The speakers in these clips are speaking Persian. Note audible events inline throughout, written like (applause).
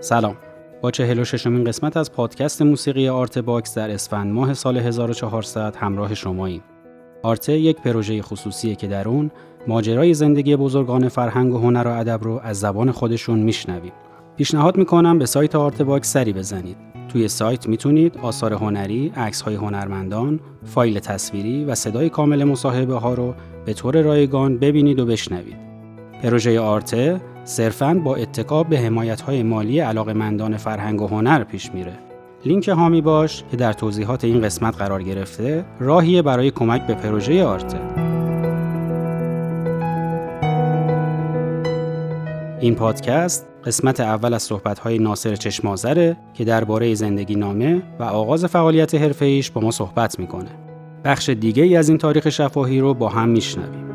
سلام با چهل و ششمین قسمت از پادکست موسیقی آرت باکس در اسفند ماه سال 1400 همراه شماییم. آرته یک پروژه خصوصیه که در اون ماجرای زندگی بزرگان فرهنگ و هنر و ادب رو از زبان خودشون میشنویم. پیشنهاد می‌کنم به سایت آرت باکس سری بزنید. توی سایت می‌تونید آثار هنری، عکس های هنرمندان، فایل تصویری و صدای کامل مصاحبه ها رو به طور رایگان ببینید و بشنوید. پروژه آرته صرفاً با اتکاب به حمایت های مالی علاقمندان فرهنگ و هنر پیش میره. لینک هامی باش که در توضیحات این قسمت قرار گرفته راهیه برای کمک به پروژه آرته. این پادکست قسمت اول از صحبت‌های ناصر چشمازره که درباره زندگی نامه و آغاز فعالیت حرفه‌ایش با ما صحبت می‌کنه. بخش دیگه ای از این تاریخ شفاهی رو با هم میشنویم.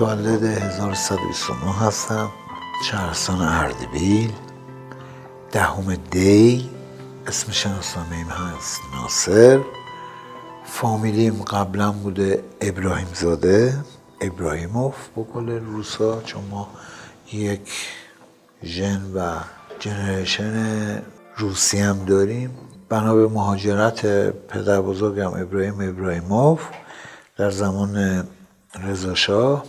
متولد 1129 هستم. شهرستان اردبیل. دهم دی. اسم شناسنامه ایم هست ناصر. فامیلیم قبلا بوده ابراهیم زاده. ابراهیموف. بقول روسا چون ما یک ژن و جنریشن روسی هم داریم. بنا به مهاجرت پدر بزرگم ابراهیم ابراهیموف در زمان رضاشاه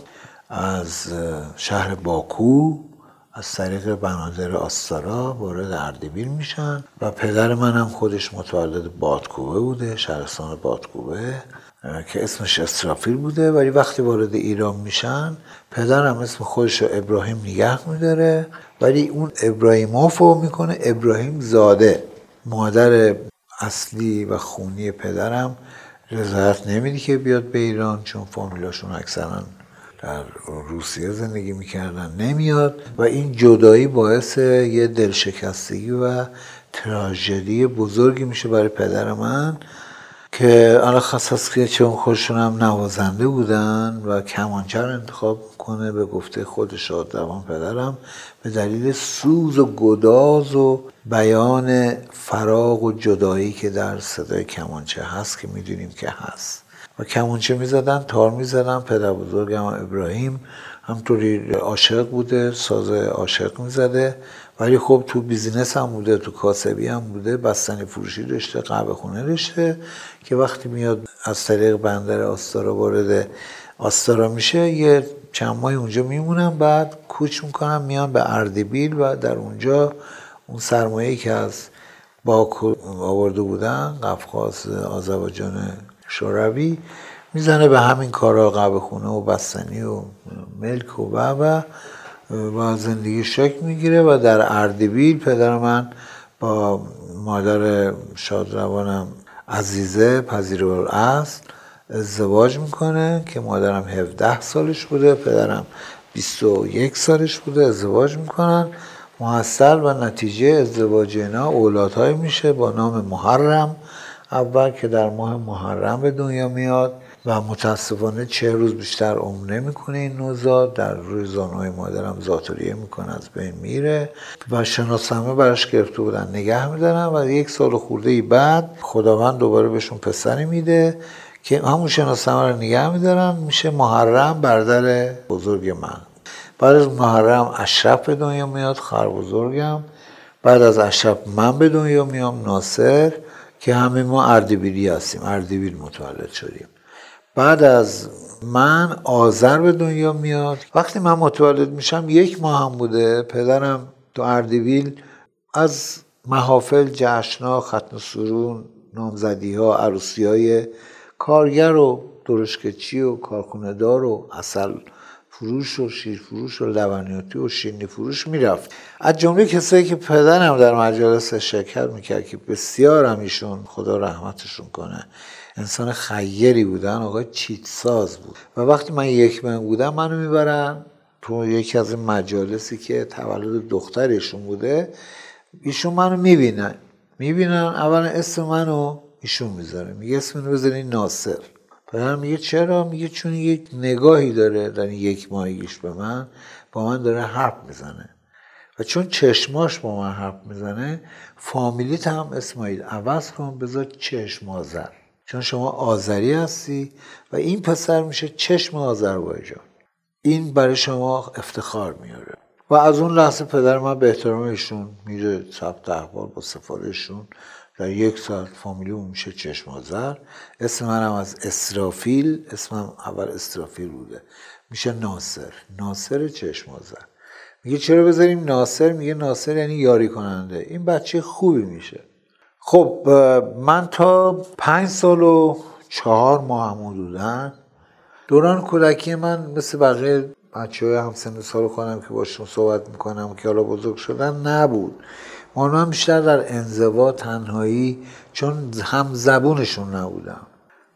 از شهر باکو از طریق بنادر آستارا وارد اردبیل میشن و پدر من هم خودش متولد بادکوبه بوده شهرستان بادکوبه که اسمش استرافیل بوده. ولی وقتی وارد ایران میشن پدرم اسم خودش رو ابراهیم نگه میداره. ولی اون ابراهیموف رو می‌کنه ابراهیم زاده. مادر اصلی و خونی پدرم رضایت نمیدی که بیاد به ایران چون فامیلاشون اکثرا در روسیه زندگی می‌کردن نمیاد و این جدایی باعث یه دلشکستگی و تراژدی بزرگی میشه برای پدر من که الان خصاص که چون خودشون هم نوازنده بودن و کمانچه رو انتخاب کنه به گفته خود شادروان پدرم به دلیل سوز و گداز و بیان فراغ و جدایی که در صدای کمانچه هست که می‌دونیم که هست. و کمانچه می‌زدن تار می‌زدن پدر بزرگم ابراهیم. همطوری عاشق بوده ساز عاشق می‌زده. ولی خب تو بیزینس هم بوده تو کاسبی هم بوده. بستنی فروشی داشته قهوه خونه داشته. که وقتی میاد از طریق بندر آستارا وارد آستارا میشه یه چند ماه اونجا میمونم بعد کوچ می‌کنم میان به اردبیل و در اونجا اون سرمایه که از باکو آورده بودن قفقاز آذربایجان شوروی می‌زنه به همین کارا قهوه خونه و بستنی و ملک و و و زندگی شک می‌گیره و در اردبیل پدر من با مادر شادروانم عزیزه پذیرور است ازدواج می‌کنه که مادرم 17 سالش بوده پدرم 21 سالش بوده ازدواج می‌کنن. محصل و نتیجه ازدواج اینا اولادهایی میشه با نام محرم. اول که در ماه محرم به دنیا میاد و متاسفانه چه روز بیشتر عمر نمی‌کنه این نوزاد. در روی زانوی مادرم زاتوریه می‌کنه از بین میره و شناسنامه براش گرفته بودن نگه میدارن و یک سال خورده ای بعد خداوند دوباره بهشون پسری میده که همون شناسنامه رو نگه میدارن. میشه محرم بردر بزرگ من. بعد از محرم اشرف به دنیا میاد خواهر بزرگم. بعد از اشرف من به دنیا میام ناصر. که همه ما اردبیلی هستیم اردبیل متولد شدیم. بعد از من آذر به دنیا میاد. وقتی من متولد میشم یک ماه هم بوده پدرم تو اردبیل از محافل جشنا ختم سرون نامزدی ها عروسی های کارگر و درشکچی و کارخونه دار و اصل فروش و شیر فروش و لبنیاتی و شیرنی فروش می‌رفت. از جمله کسایی که پدرم در مجالس شکر می‌کرد که بسیار هم ایشون خدا رحمتشون کنه انسان خیری بودن آقای چیت ساز بود. و وقتی من یک من بودم منو می‌برن تو یکی از این مجالسی که تولد دخترشون بوده. ایشون منو می‌بینن. می‌بینن اول اسم منو ایشون می‌ذاره. میگه اسم منو بذارین ناصر. پدرم میگه چرا؟ میگه چون یک نگاهی داره در یک ماهیگیش به من با من داره حرف می‌زنه. و چون چشماش با من حرف می‌زنه فامیلیت هم اسماعیل عوض کن بذار چشم آذر. چون شما آذری هستی و این پسر میشه چشم آذربایجان این برای شما افتخار میاره. و از اون لحظه پدر من به احترام ایشون میره ثبت احوال با سفارششون. در یک ساعت فامیلی اون میشه چشم آذر اسم منم از اسرافیل. اسمم اول اسرافیل بوده. میشه ناصر. ناصر چشم آذر میگه چرا بذاریم ناصر؟ میگه ناصر یعنی یاری کننده. این بچه خوبی میشه. خب من تا پنج سال و چهار ماه هم حدودن دوران کودکی من مثل بقیه بچه های همسن سال کنم که باشون صحبت می‌کنم که حالا بزرگ شدن نبود. من بیشتر در انزوا تنهایی چون هم زبونشون نبودم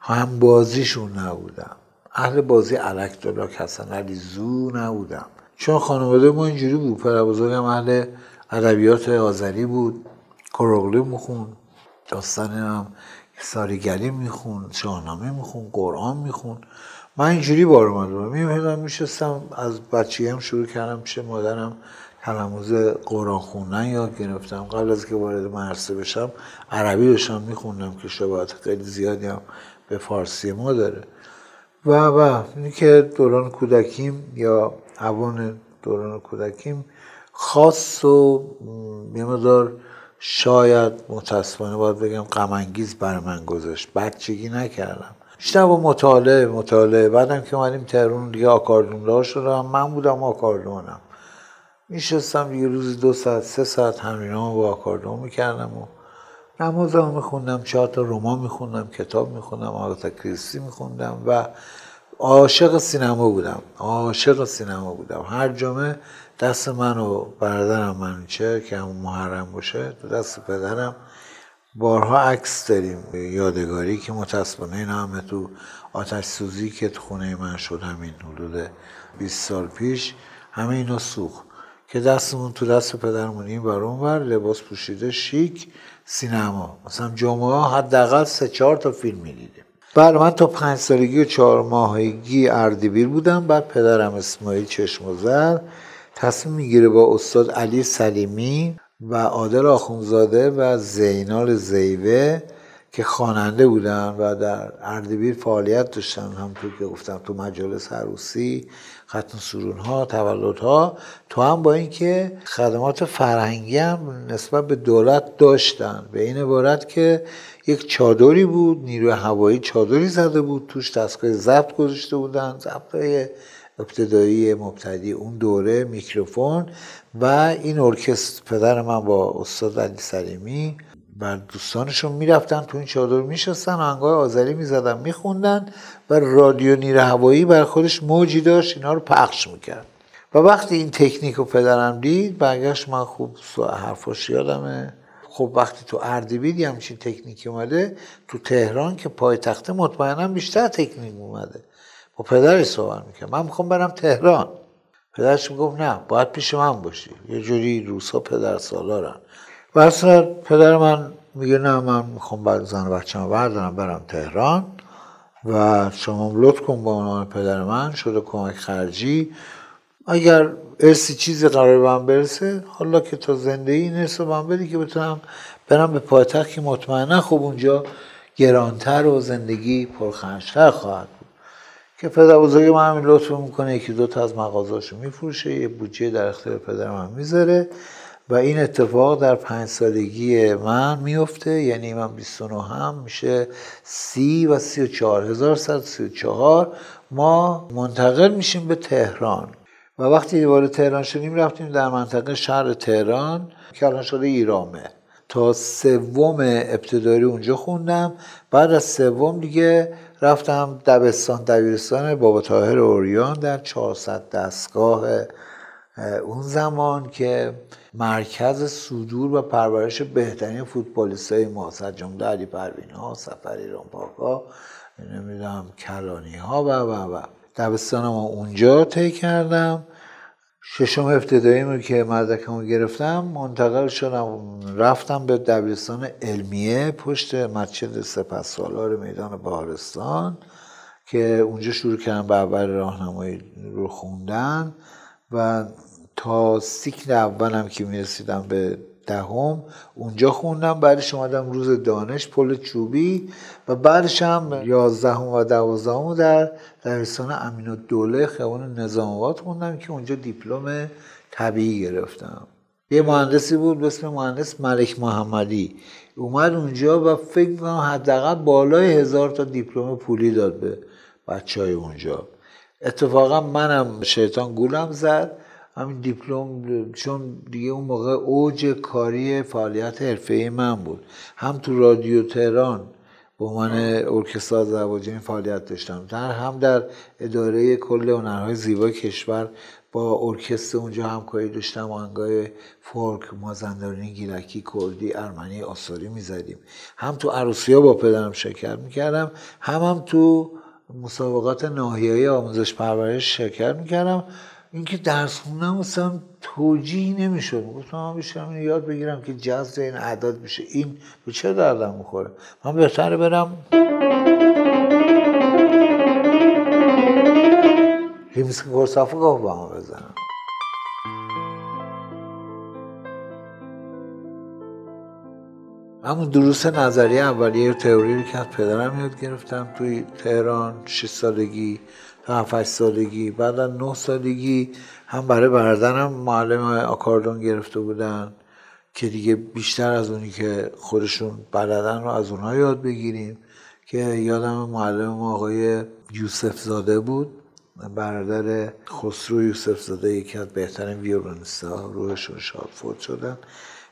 هم بازیشون نبودم اهل بازی علک دلاک حسن علی زو نبودم چون خانواده ما اینجوری بود پدر بزرگم اهل ادبیات آذری بود کروغلی میخون داستان هم ساریگری میخون شاهنامه میخون قرآن میخون من اینجوری بار اومده میمهدم میشستم از بچگی هم شروع کردم پیش مادرم تلموز قرآن خوندن یاد گرفتم. قبل از که وارد مدرسه بشم عربی داشتم میخوندم که شباهت خیلی زیادی هم به فارسی ما داره. و و اینی که دوران کودکیم یا اوان دوران کودکیم خاص و یه شاید متاسفانه باید بگم غمانگیز بر من گذاشت. بچگی نکردم. بیشتر با مطالعه مطالعه. بعدم که اومدیم تهرون دیگه آکاردون شدم. من بودم آکاردونم. میشستم یه روزی دو ساعت سه ساعت همینام با آکاردون می‌کردم و نمازم میخوندم چهار تا رمان میخوندم کتاب میخوندم آگاتا کریستی میخوندم و عاشق سینما بودم عاشق سینما بودم. هر جمعه دست من و برادرم منوچه که همون محرم باشه تو دست پدرم بارها عکس داریم یادگاری که متاسفانه این همه تو آتش سوزی که تو خونه من شد همین حدود 20 سال پیش همه اینا سوخت. که دستمون تو دست پدرمون این بر ور لباس پوشیده شیک سینما. مثلا جمعه حداقل سه چهار تا فیلم می‌دیدیم. بله من تا پنج سالگی و چهار ماهگی اردبیل بودم بعد پدرم اسماعیل چشم زر تصمیم می‌گیره با استاد علی سلیمی و عادل آخونزاده و زینال زیوه که خواننده بودن و در اردبیل فعالیت داشتن همونطور که گفتم تو مجالس عروسی ختم سرون ها تولد ها تو هم با اینکه خدمات فرهنگی هم نسبت به دولت داشتن. به این عبارت که یک چادری بود نیروی هوایی چادری زده بود توش دستگاه ضبط گذاشته بودن ضبط ابتدایی مبتدی اون دوره میکروفون. و این ارکستر پدر من با استاد علی سلیمی بر دوستانشون می‌رفتن تو این چادر میشستن آهنگای آذری می‌زدن میخوندن و رادیو نیر هوایی بر خودش موجی داشت اینا رو پخش می‌کرد. و وقتی این تکنیک رو پدرم دید برگشت من خوب حرفاش یادمه. خب وقتی تو اردبیل همچین تکنیکی اومده تو تهران که پای تخته مطمئنا بیشتر تکنیک اومده. با پدرش صحبت می‌کرد. من می‌خوام برم تهران. پدرش می‌گفت نه باید پیش من باشی. یه جوری روسا پدر سالارن و پدر من میگه نه من می‌خوام بعد زن بچه من بردارم برم تهران و شما لطف کن با عنوان پدر من شده کمک خرجی. اگر ارسی چیزی قرار به من برسه حالا که تا زندگی این ارس من بدی که بتونم برم به پایتخت که مطمئنا خب اونجا گرانتر و زندگی پرخرجتر خواهد بود. که پدر بزرگ من همین لطف می‌کنه یکی دو تا از مغازاشو میفروشه یه بودجه در اختیار پدر من می‌ذاره. و این اتفاق در پنج سالگی من میفته یعنی من 29 هم میشه سی و سی و چهار هزار سی و چهار ما منتقل میشیم به تهران. و وقتی وارد تهران شدیم رفتیم در منطقه شهر تهران که الان شده ایرامه. تا سوم ابتدایی اونجا خوندم. بعد از سوم دیگه رفتم دبستان دبیرستان بابا طاهر اوریان در 400 دستگاه اون زمان که مرکز صدور و پرورش بهترین فوتبالیست های ما جمله علی پروین ها سفر ایران پاک ها نمی‌دونم کلانی ها و و و. دبستان ما اونجا طی کردم. ششم ابتدایی که مدرکمو گرفتم. منتقل شدم رفتم به دبیرستان علمیه پشت مسجد سپهسالار میدان بهارستان که اونجا شروع کردم به اول راهنمایی رو خوندن و تا سیکل اولم که می‌رسیدم به دهم اونجا خوندم. بعدش اومدم روز دانش پل چوبی و بعدش هم یازدهم و دوازدهم در دبیرستان امین الدوله خیابان نظام آباد خوندم که اونجا دیپلم طبیعی گرفتم. یه مهندسی بود به اسم مهندس ملک محمدی. اومد اونجا و فکر کنم حداقل بالای هزار تا دیپلم پولی داد به بچه های اونجا. اتفاقا منم شیطان گولم زد. همین دیپلم چون دیگه اون موقع اوج کاری فعالیت حرفه من بود. هم تو رادیو تهران به عنوان ارکستر زواجین فعالیت داشتم. در هم در اداره کل هنرهای زیبای کشور با ارکستر اونجا همکاری داشتم. آهنگای فولک مازندرانی گیلکی کردی ارمنی آثاری می‌زدیم. هم تو عروسی ها با پدرم شرکت می‌کردم. هم هم تو مسابقات ناحیه‌ای آموزش پرورش شرکت می‌کردم. اینکه درس خوندم مثلا توجیه نمی‌شد. گفتم من بیشتر یاد بگیرم که جذب این اعداد بشه. این به چه دردم می‌خوره؟ من بهتره برم. (laughs) ریمیسک گاه با هم بزنم. همون دروس نظریه اولیه تئوری رو که از پدرم یاد گرفتم توی تهران 6 سالگی تا 7 سالگی بعد از 9 سالگی هم برای برادرم معلم آکاردون گرفته بودن که دیگه بیشتر از اونی که خودشون بلدن رو از اونها یاد بگیریم که یادم معلم آقای یوسف زاده بود برادر خسرو یوسف زاده یکی از بهترین ویولونیست ها روحشون شاد فوت شدن.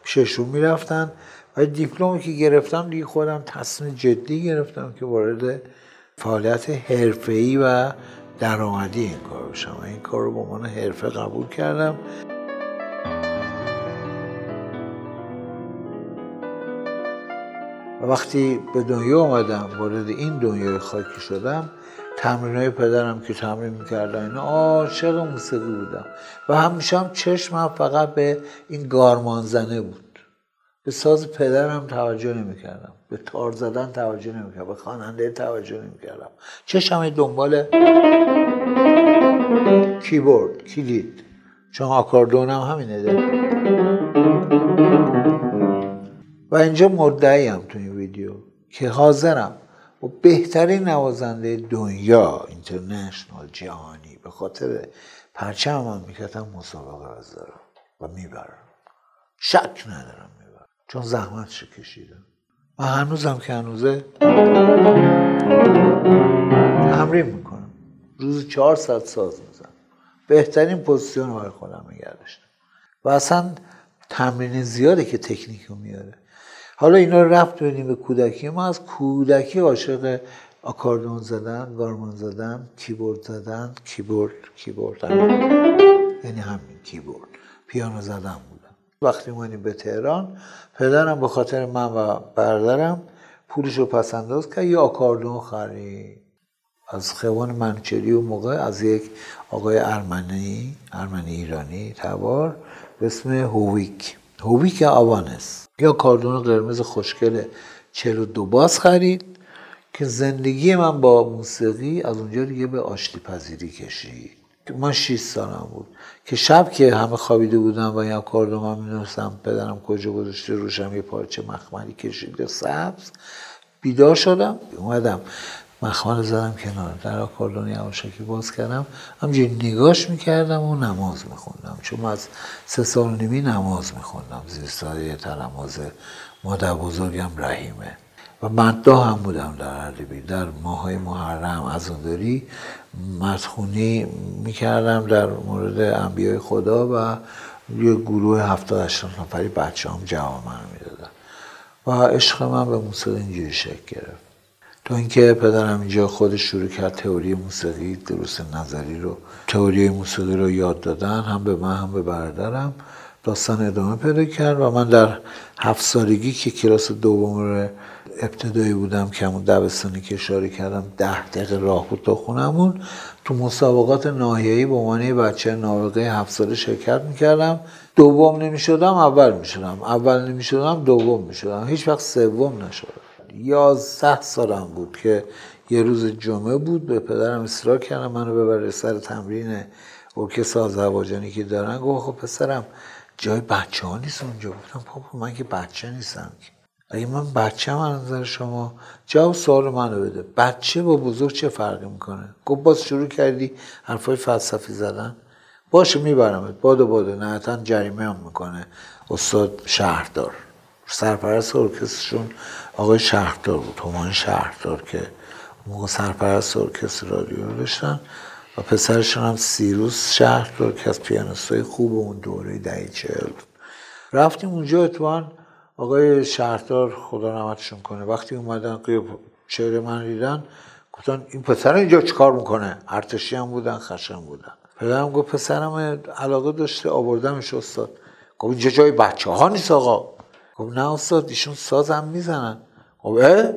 پیششون می‌رفتن. و دیپلمی که گرفتم دیگه خودم تصمیم جدی گرفتم که وارد فعالیت حرفه‌ای و درآمدی این کار بشم. این کار رو به عنوان حرفه قبول کردم. و وقتی به دنیا آمدم وارد این دنیای خاکی شدم تمرین های پدرم که تمرین می‌کردن اینا عاشق موسیقی بودم. و همیشه هم چشمم فقط به این گارمان زنه بود. به ساز پدرم توجه نمی‌کردم. به تار زدن توجه نمی‌کردم. به خواننده توجه نمی‌کردم. چشم دنبال کیبورد کلید. چون آکاردون هم همینه ده. و اینجا مدعیم تو این ویدیو که حاضرم و بهترین نوازنده دنیا international جهانی به خاطر پرچم هم می‌کردم مسابقه دارم و می‌برم. شک ندارم. چون زحمتش کشیدم و هنوزم که هنوزه تمرین می‌کنم. روز چهار ساعت ساز می‌زنم. بهترین position برای خودم نگه و اصلا تمرین زیاده که تکنیک رو میاره. حالا اینا رو ربط بدیم به کودکی. ما از کودکی عاشق آکاردئون زدن گارمون زدن کیبورد زدن کیبورد کیبورد یعنی همین کیبورد. پیانو زدن بودم وقتی اومدیم به تهران پدرم به خاطر من و برادرم پولش رو پس انداز کرد یه آکاردئون خرید. از خیابون منوچهری و موقع از یک آقای ارمنی ارمنی ایرانی تبار به اسم هویک. هویک آوانس. یا کاردون قرمز خوشگل 42 باز خرید که زندگی من با موسیقی از اونجا دیگه به آشتی پذیری کشید. من 6 سالم بود. که شب که همه خوابیده بودم و یا کاردون من می‌دونستم پدرم کجا گذاشته روشم یه پارچه مخملی کشیده سبز. بیدار شدم. اومدم. مخمل زدم کنار. در آکاردون یواشکی باز کردم. همجوری نگاش می‌کردم و نماز میخوندم. چون از سه سال نیمی نماز میخوندم. زیر سایه تلماز مادر بزرگم رحیمه. و مددا هم بودم در عربی در ماهای محرم از داری مدخونی می‌کردم در مورد انبیای خدا و یه گروه هفتاد هشتاد نفری بچه هم جواب من می‌دادن. و عشق من به موسیقی اینجوری شکل گرفت. تا اینکه پدرم اینجا خودش شروع کرد تئوری موسیقی دروس نظری رو تئوری موسیقی رو یاد دادن هم به من هم به برادرم. داستان ادامه پیدا کرد و من در هفت سالگی که کلاس دوم ابتدایی بودم که همون دبستانی که اشاره کردم ده دقیقه راه بود تا خونمون. تو مسابقات ناحیه‌ای به عنوان بچه نابغه هفت ساله شرکت می‌کردم. دوم نمی‌شدم اول می‌شدم. اول نمی‌شدم دوم می‌شدم. هیچ وقت سوم نشدم. یازده سالم بود که یه روز جمعه بود به پدرم اصرار کردم منو ببره سر تمرین ارکستر آذربایجانی که دارن. گفت خب پسرم جای بچه ها نیست اونجا. گفتم پاپا من که بچه نیستم اگه من بچه من نظر شما جواب سوال منو بده. بچه با بزرگ چه فرقی می‌کنه؟ گفت باز شروع کردی حرفای فلسفی زدن. باشه میبرمت. باده باده نهتا جریمه هم می‌کنه. استاد شهردار. سرپرست ارکسترشون آقای شهردار بود. همان شهردار که موقع سرپرست ارکستر رادیو داشتن. و پسرشون هم سیروس شهردار که از پیانستای خوب اون دوره دهی چهل رفتیم اونجا اتوان. آقای شهردار خدا رحمتشون کنه. وقتی اومدن شعر من دیدن گفتن این پسر اینجا چیکار می‌کنه؟ ارتشی هم بودن خشم بودن. پدرم گفت پسرم علاقه داشته آوردمش استاد. گفت اینجا جای بچه ها نیست آقا. گفت نه استاد ایشون سازم می‌زنن. گفت اه؟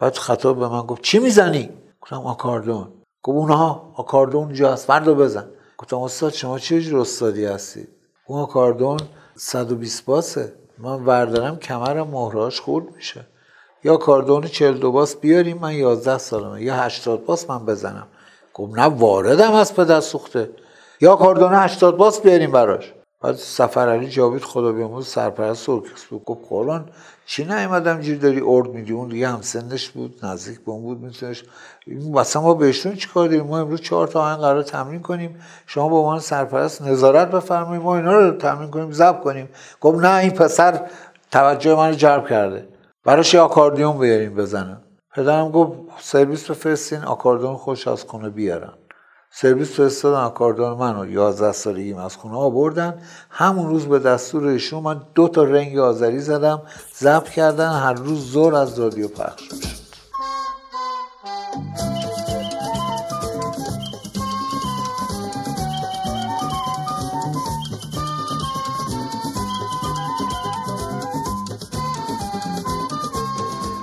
بعد خطاب به من گفت چی می‌زنی؟ گفتم آکاردون گفت اونها آکاردون اونجا هست فردا بزن. گفتم استاد شما چه جور استادی هستی؟ اون آکاردون 120 باسه. من وردارم کمرم مهراش خورد میشه. یا کاردون 42 باس بیاریم من 11 سالمه. یا 80 باس من بزنم. گفت نه واردم از پدر سوخته. یا کاردون 80 باس بیاریم براش. بعد سفر علی جاوید خدا بیاموز سرپرست ارکستر بود. گفت قرآن چی نیومدم جیر داری؟ ارد میدی. اون دیگه هم سنش بود نزدیک به اون بود میتونش مثلا ما بهشون چیکار داریم؟ ما امروز چهار تا آهنگ قرار تمرین کنیم. شما با عنوان سرپرست نظارت بفرمایید. ما اینا رو تمرین کنیم ضبط کنیم. گفت نه این پسر توجه من رو جلب کرده. براش یه آکاردیون بیاریم بزنم پدرم گفت سرویس بفرستین آکاردیون خوش از خونه بیارن سرویس فرستادن آکاردون منو 11 سالگیم از خونه آوردن. همون روز به دستور ایشون من دو تا رنگ آذری زدم. ضبط کردن هر روز زور از رادیو پخش می‌شد.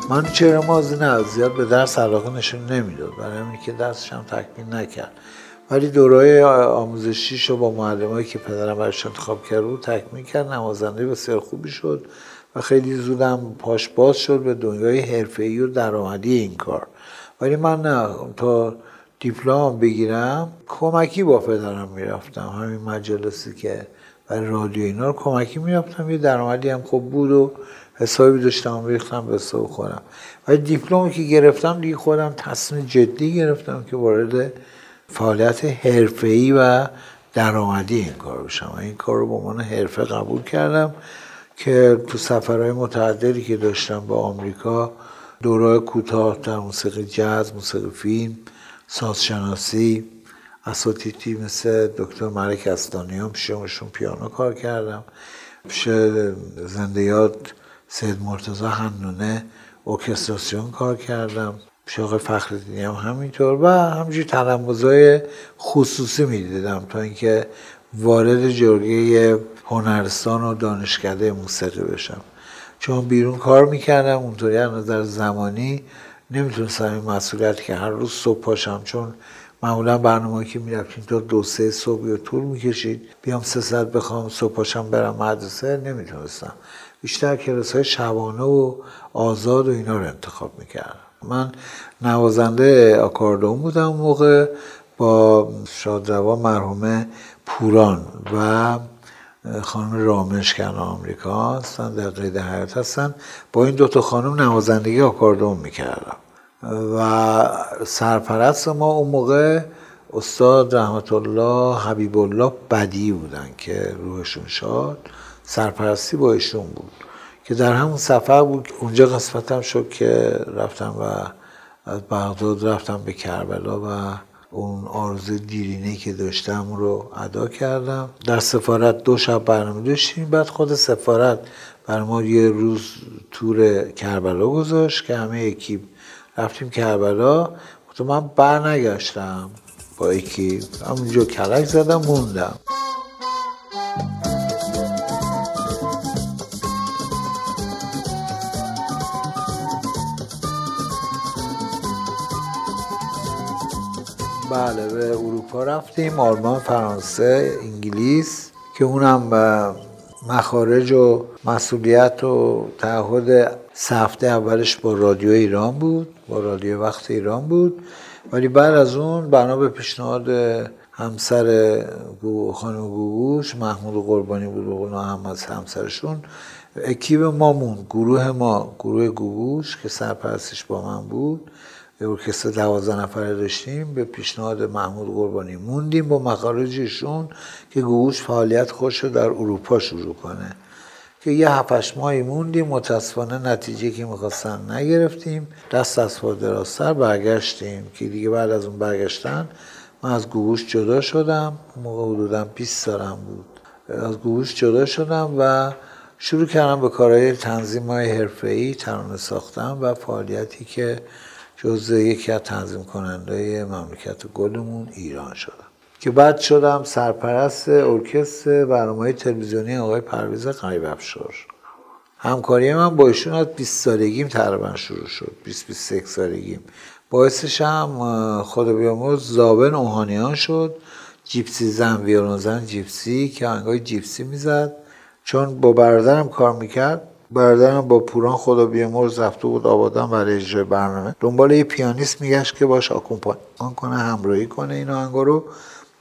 من چرا مازی نه زیاد به درس علاقه نشون نمی‌داد. برای همین که درسش هم تکمیل نکرد. ولی دوره آموزشیش رو با معلمایی که پدرم برش انتخاب کرده بود تکمیل کرد. نوازنده بسیار خوبی شد و خیلی زودم پاش باز شد به دنیای حرفه‌ای و درآمدی این کار. ولی من نه تا دیپلم بگیرم کمکی با پدرم می‌رفتم. همین مجلسی که برای رادیو اینا رو کمکی می‌رفتم. یه درآمدی هم خوب بود و حسابی داشتم ریختم به حساب خودم. ولی دیپلمی که گرفتم دیگه خودم تصمیم جدی گرفتم که وارد فعالیت حرفه‌ای و درآمدی این کار بشم این کار رو به عنوان حرفه قبول کردم که تو سفرهای متعددی که داشتم به آمریکا دوره کوتاه در موسیقی جاز، موسیقی فیلم، سازشناسی اساتیدی مثل دکتر ملک استانیان پیشمشون پیانو کار کردم. پیش زندیات سید مرتضی هنونه ارکستراسیون کار کردم. آقای فخردینی هم همینطور. و همینجور تلمبازهای خصوصی می‌دیدم تا اینکه وارد جرگه هنرستان و دانشکده موسیقی بشم. چون بیرون کار می‌کردم اونطوری از نظر زمانی نمی‌تونستم این مسئولیت که هر روز صبح پاشم. چون معمولا برنامه که می‌رفتیم تا دو سه صبح یا طول می‌کشید بیام سه ساعت بخوام صبح پاشم برم مدرسه نمی‌تونستم. بیشتر کلاس های شبانه و آزاد و اینا رو انتخاب می‌کردم. من نوازنده آکاردون بودم موقع با شادروا مرحومه پوران و خانم رامش کن آمریکا هستن در قید حیات هستن. با این دوتا خانم نوازندگی آکاردون می‌کردم. و سرپرست ما اون موقع استاد رحمت الله حبیب الله بدی بودن که روحشون شاد سرپرستی با ایشون بود. که در همون سفر بود اونجا قسمتم شد که رفتم و از بغداد رفتم به کربلا و اون آرزو دیرینه که داشتم رو ادا کردم. در سفارت دو شب برنامه داشتیم. بعد خود سفارت بر ما یه روز تور کربلا گذاشت که همه اکیپ رفتیم کربلا. تو من بر نگشتم با اکیپ همونجا کلک زدم موندم. بله به اروپا رفتیم آلمان فرانسه انگلیس که اونم مخارج و مسئولیت و تعهد سفته اولش با رادیو ایران بود با رادیو وقت ایران بود. ولی بعد از اون بنا به پیشنهاد همسر خانم گوگوش محمود قربانی بود و هم از همسرشون اکیب مامون گروه ما گروه گوگوش که سرپرستش با من بود. ارکستر دوازده نفره داشتیم به پیشنهاد محمود قربانی موندیم با مخارجشون که گوگوش فعالیت خوش رو در اروپا شروع کنه. که یه هفتش ماهی موندیم متاسفانه نتیجه که می‌خواستن نگرفتیم. دست از پا دراستر برگشتیم که دیگه بعد از اون برگشتن من از گوگوش جدا شدم. موقع حدودا 20 سالم بود. از گوگوش جدا شدم و شروع کردم به کارهای تنظیم های حرفه‌ای ترانه ساختم و فعالیتی که جزء یکی از تنظیم کننده مملکت گلمون ایران شدم. که بعد شدم سرپرست ارکستر برنامه تلویزیونی آقای پرویز قریب افشار. همکاری من با ایشون از 20 سالگیم تقریبا شروع شد. 20 21 سالگیم. باعثش هم خدا بیامرز زابن اوهانیان شد. جیپسی زن ویولون زن جیپسی که انگاه جیپسی می‌زد. چون با برادرم کار می‌کرد برادرم با پوران خدا بیامرز رفته بود آبادان برای اجرای برنامه. دنبال یه پیانیست میگشت که باش آکومپان کنه همراهی کنه این آهنگا رو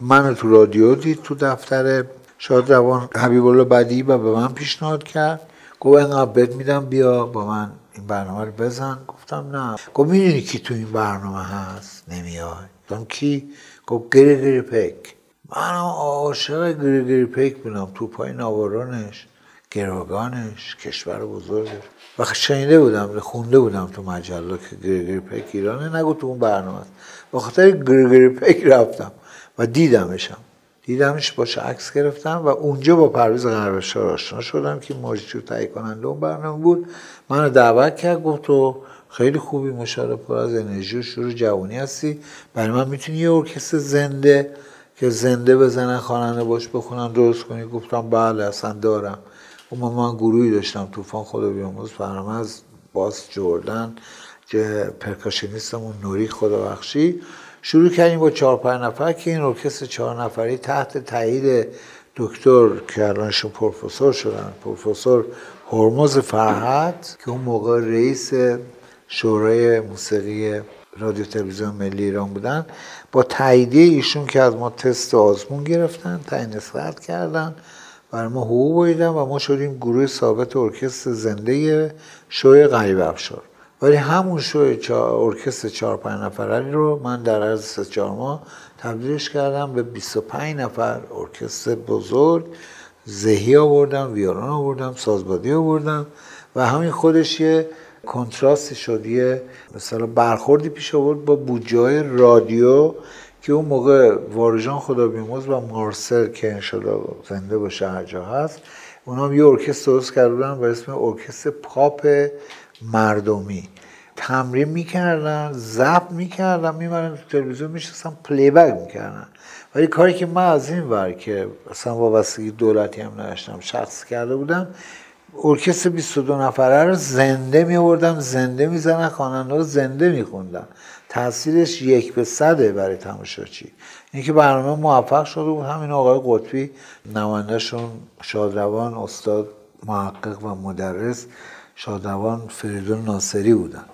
منو تو رادیو دید تو دفتر. شاد روان حبیب الله بدی و به من پیشنهاد کرد. گفت اینقدر میدم بیا با من این برنامه رو بزن. گفتم نه. گفت می‌دونی کی تو این برنامه هست؟ نمیای گفتم کی؟ گفت گری گری پک من عاشق گری گری پک بودم. تو پای نوارانش. گروگانش کشور بزرگ. و شنیده بودم خونده بودم تو مجله که گریگری پک ایرانه نگو تو اون برنامه به خاطر گریگری پک رفتم و دیدمشم. دیدمش باشه عکس گرفتم و اونجا با پرویز غربشار آشنا شدم که ماجیو تهیه کننده اون برنامه بود. منو دعوت کرد گفت تو خیلی خوبی مشاره پر از انرژی و شروع جوانی هستی. برای من می‌تونی یه ارکستر زنده که زنده بزنن خواننده باش بخونن درست کنی. گفتم بله اصلا دارم. و من, من گروهی داشتم طوفان خدا بیاموز از باس جردن که پرکاشنیستمون نوری خدا بخشی شروع کردیم با چهار پنج نفر که این ارکستر چهار نفری تحت تایید دکتر که الانشون پروفسور شدن. پروفسور هرمز فرحت که اون موقع رئیس شورای موسیقی رادیو تلویزیون ملی ایران بودن. با تاییدیه ایشون که از ما تست آزمون گرفتن تعیین کردن. برای ما حقوق بایدن و ما شدیم گروه ثابت ارکستر زنده شوی غریب افشار. ولی همون شوی ارکستر چهار پنج نفره رو من در عرض سه چهار ماه تبدیلش کردم به 25 نفر ارکستر بزرگ. زهی آوردم ویولون آوردم سازبادی آوردم و همین خودش یه کنتراست شد یه مثلا برخوردی پیش آورد با بودجه رادیو که اون موقع واروژان خدا بیامرز و مارسل که انشالله زنده باشه هر جا هست اونا هم یه ارکستر درست کردن به اسم ارکستر پاپ مردمی. تمرین می‌کردن ضبط می‌کردن می‌بردن تو تلویزیون میشستن playback می‌کردن. ولی کاری که من از این ور که اصلا وابستگی دولتی هم نداشتم شخص کرده بودم ارکستر 22 نفره رو زنده می آوردم زنده می‌زنن رو زنده میخوندن. تاثیرش یک به صده برای تماشاچی. اینکه برنامه موفق شده بود همین آقای قطبی نمایندهشون شادروان استاد محقق و مدرس شادروان فریدون ناصری بودن.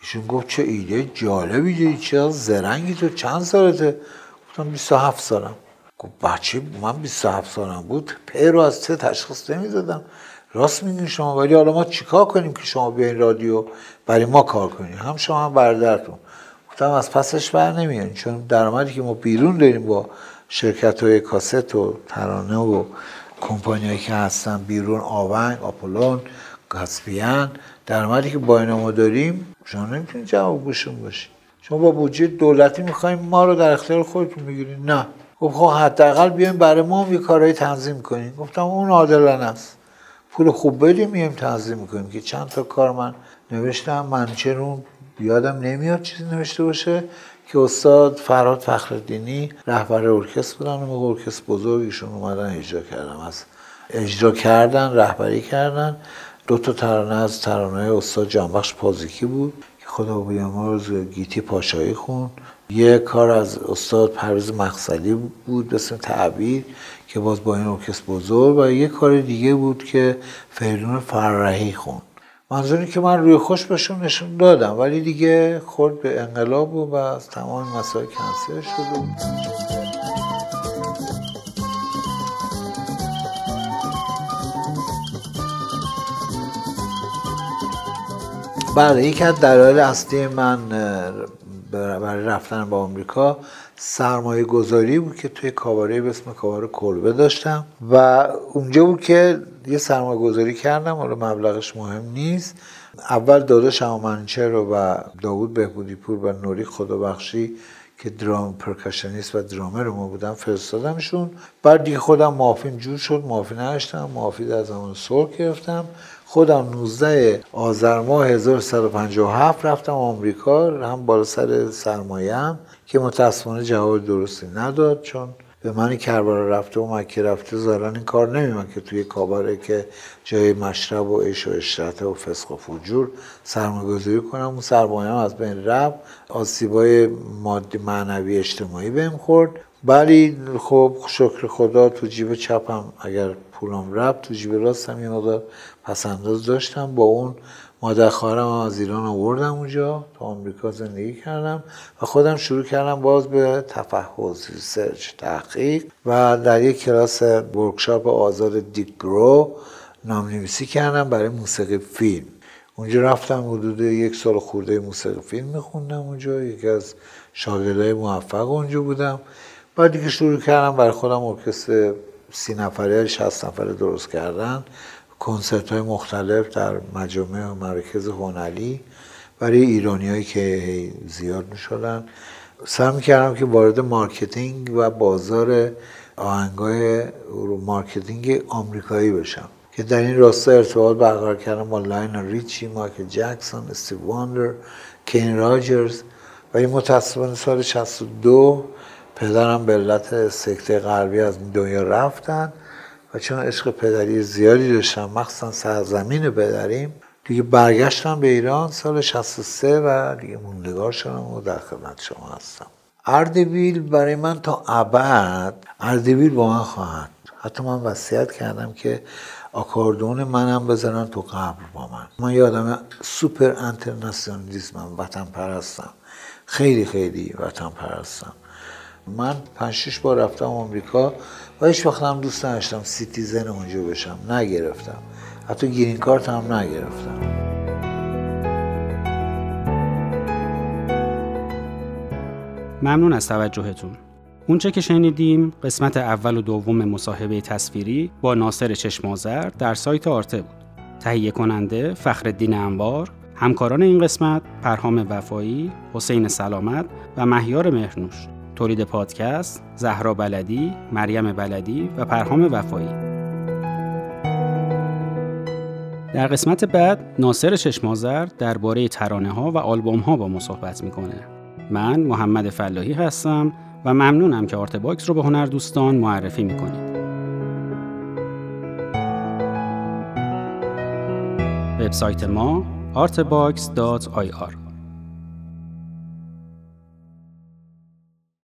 ایشون گفت چه ایده جالبی داری چه زرنگی تو چند سالته؟ گفتم 27 سالم. گفت بچه من 27 سالم بود پی رو از چه تشخیص نمی‌دادم. راست میگین شما ولی حالا ما چیکار کنیم که شما بیاین رادیو برای ما کار کنیم هم شما هم برادرتون. گفتم از پسش بر نمیان چون درآمدی که ما بیرون داریم با شرکت های کاست و ترانه و کمپانی که هستن بیرون آونگ آپولون کاسپیان درآمدی که با اینا ما داریم شما نمی‌تونید جواب گوشون باشید شما با بودجه دولتی می‌خوایم ما رو در اختیار خودتون بگیرید نه. گفت خب حداقل بیایم برای ما هم یه کارهای تنظیم کنیم. گفتم اون عادلانه است. پول خوب بدیم میایم تنظیم می‌کنیم که چند تا کار من نوشتم. منچرون یادم نمیاد چیزی نوشته باشه که استاد فراد فخردینی رهبر ارکستر بودن و ارکستر بزرگیشون اومدن اجرا کردم از اجرا کردن رهبری کردن. دو تا ترانه از ترانه استاد جانبخش پازیکی بود که خدا بیامرز گیتی پاشایی خون. یه کار از استاد پرویز مقصدی بود به اسم تعبیر که باز با این ارکستر بزرگ و یه کار دیگه بود که فریدون فرحی خون. منظوری که من روی خوش بهشون نشون دادم. ولی دیگه خورد به انقلاب و, از تمام مسائل کنسل شد بله یکی از دلایل اصلی من برای رفتن با آمریکا سرمایه گذاری بود که توی کاباره به اسم کاباره کلبه داشتم و اونجا بود که یه سرمایه گذاری کردم حالا مبلغش مهم نیست. اول داداش منچر و داوود بهبودی پور و نوری خدابخشی که درام پرکشنیست و درامر ما بودم فرستادمشون. بعد دیگه خودم معافیم جور شد معافی نداشتم معافی در زمان سرخ گرفتم. خودم 19 آذر ماه 1157 رفتم آمریکا هم بالا سر سرمایه که متاسفانه جواب درستی نداد چون به من کربلا رفته و مکه رفته زارن این کار نمیمن که توی کاباره که جای مشرب و عیش و اشرت و فسق و فجور سرمایه گذاری کنم اون سرمایه از بین رفت. آسیبای مادی معنوی اجتماعی بهم خورد. ولی خب شکر خدا تو جیب چپم اگر پولم رفت تو جیب راستم یه مقدار پسنداز داشتم. با اون مادر خواهرم از ایران آوردم اونجا تا آمریکا زندگی کردم و خودم شروع کردم باز به تفحص research تحقیق و در یک کلاس workshop آزاد دیگرو نام نویسی کردم برای موسیقی فیلم. اونجا رفتم حدود یک سال خورده موسیقی فیلم میخوندم اونجا. یکی از شاگردای موفق اونجا بودم. بعد دیگه شروع کردم برای خودم ارکستر سی نفره شست نفره درست کردن. کنسرت های مختلف در مجامع و مرکز هنری برای ایرانیایی که زیاد می شدن سعی می‌کردم که وارد marketing و بازار آهنگای marketing آمریکایی بشم که در این راستا ارتباط برقرار کردم با لایونل ریچی، مایکل جکسون، استیو واندر، کنی راجرز و این متاسفانه سال 62 پدرم به علت سکته قلبی از دنیا رفتن. و چون عشق پدری زیادی داشتم مخصوصا سرزمین پدریم دیگه برگشتم به ایران سال 63 و دیگه موندگار شدم و در خدمت شما هستم. اردبیل برای من تا ابد اردبیل با من خواهد. حتی من وصیت کردم که آکاردئون منم بزنن تو قبر با من. من آدم سوپر انترناسیونالیسمم وطن پرستم خیلی خیلی وطن پرستم من پنج شش بار رفتم آمریکا. و هیچ وقت هم دوست نداشتم citizen اونجا بشم. نگرفتم. حتی گرین کارت هم نگرفتم. ممنون از توجهتون. اونچه که شنیدیم قسمت اول و دوم مصاحبه تصویری با ناصر چشمازر در سایت آرته بود. تهیه کننده فخر انبار همکاران این قسمت پرهام وفایی حسین سلامت و مهیار مهرنوش تولید پادکست زهرا بلدی، مریم بلدی و پرهام وفایی. در قسمت بعد ناصر چشم‌آذر درباره ترانه ها و آلبوم ها با ما صحبت می‌کنه. من محمد فلاحی هستم و ممنونم که آرت باکس رو به هنر دوستان معرفی می‌کنید. وبسایت ما artbox.ir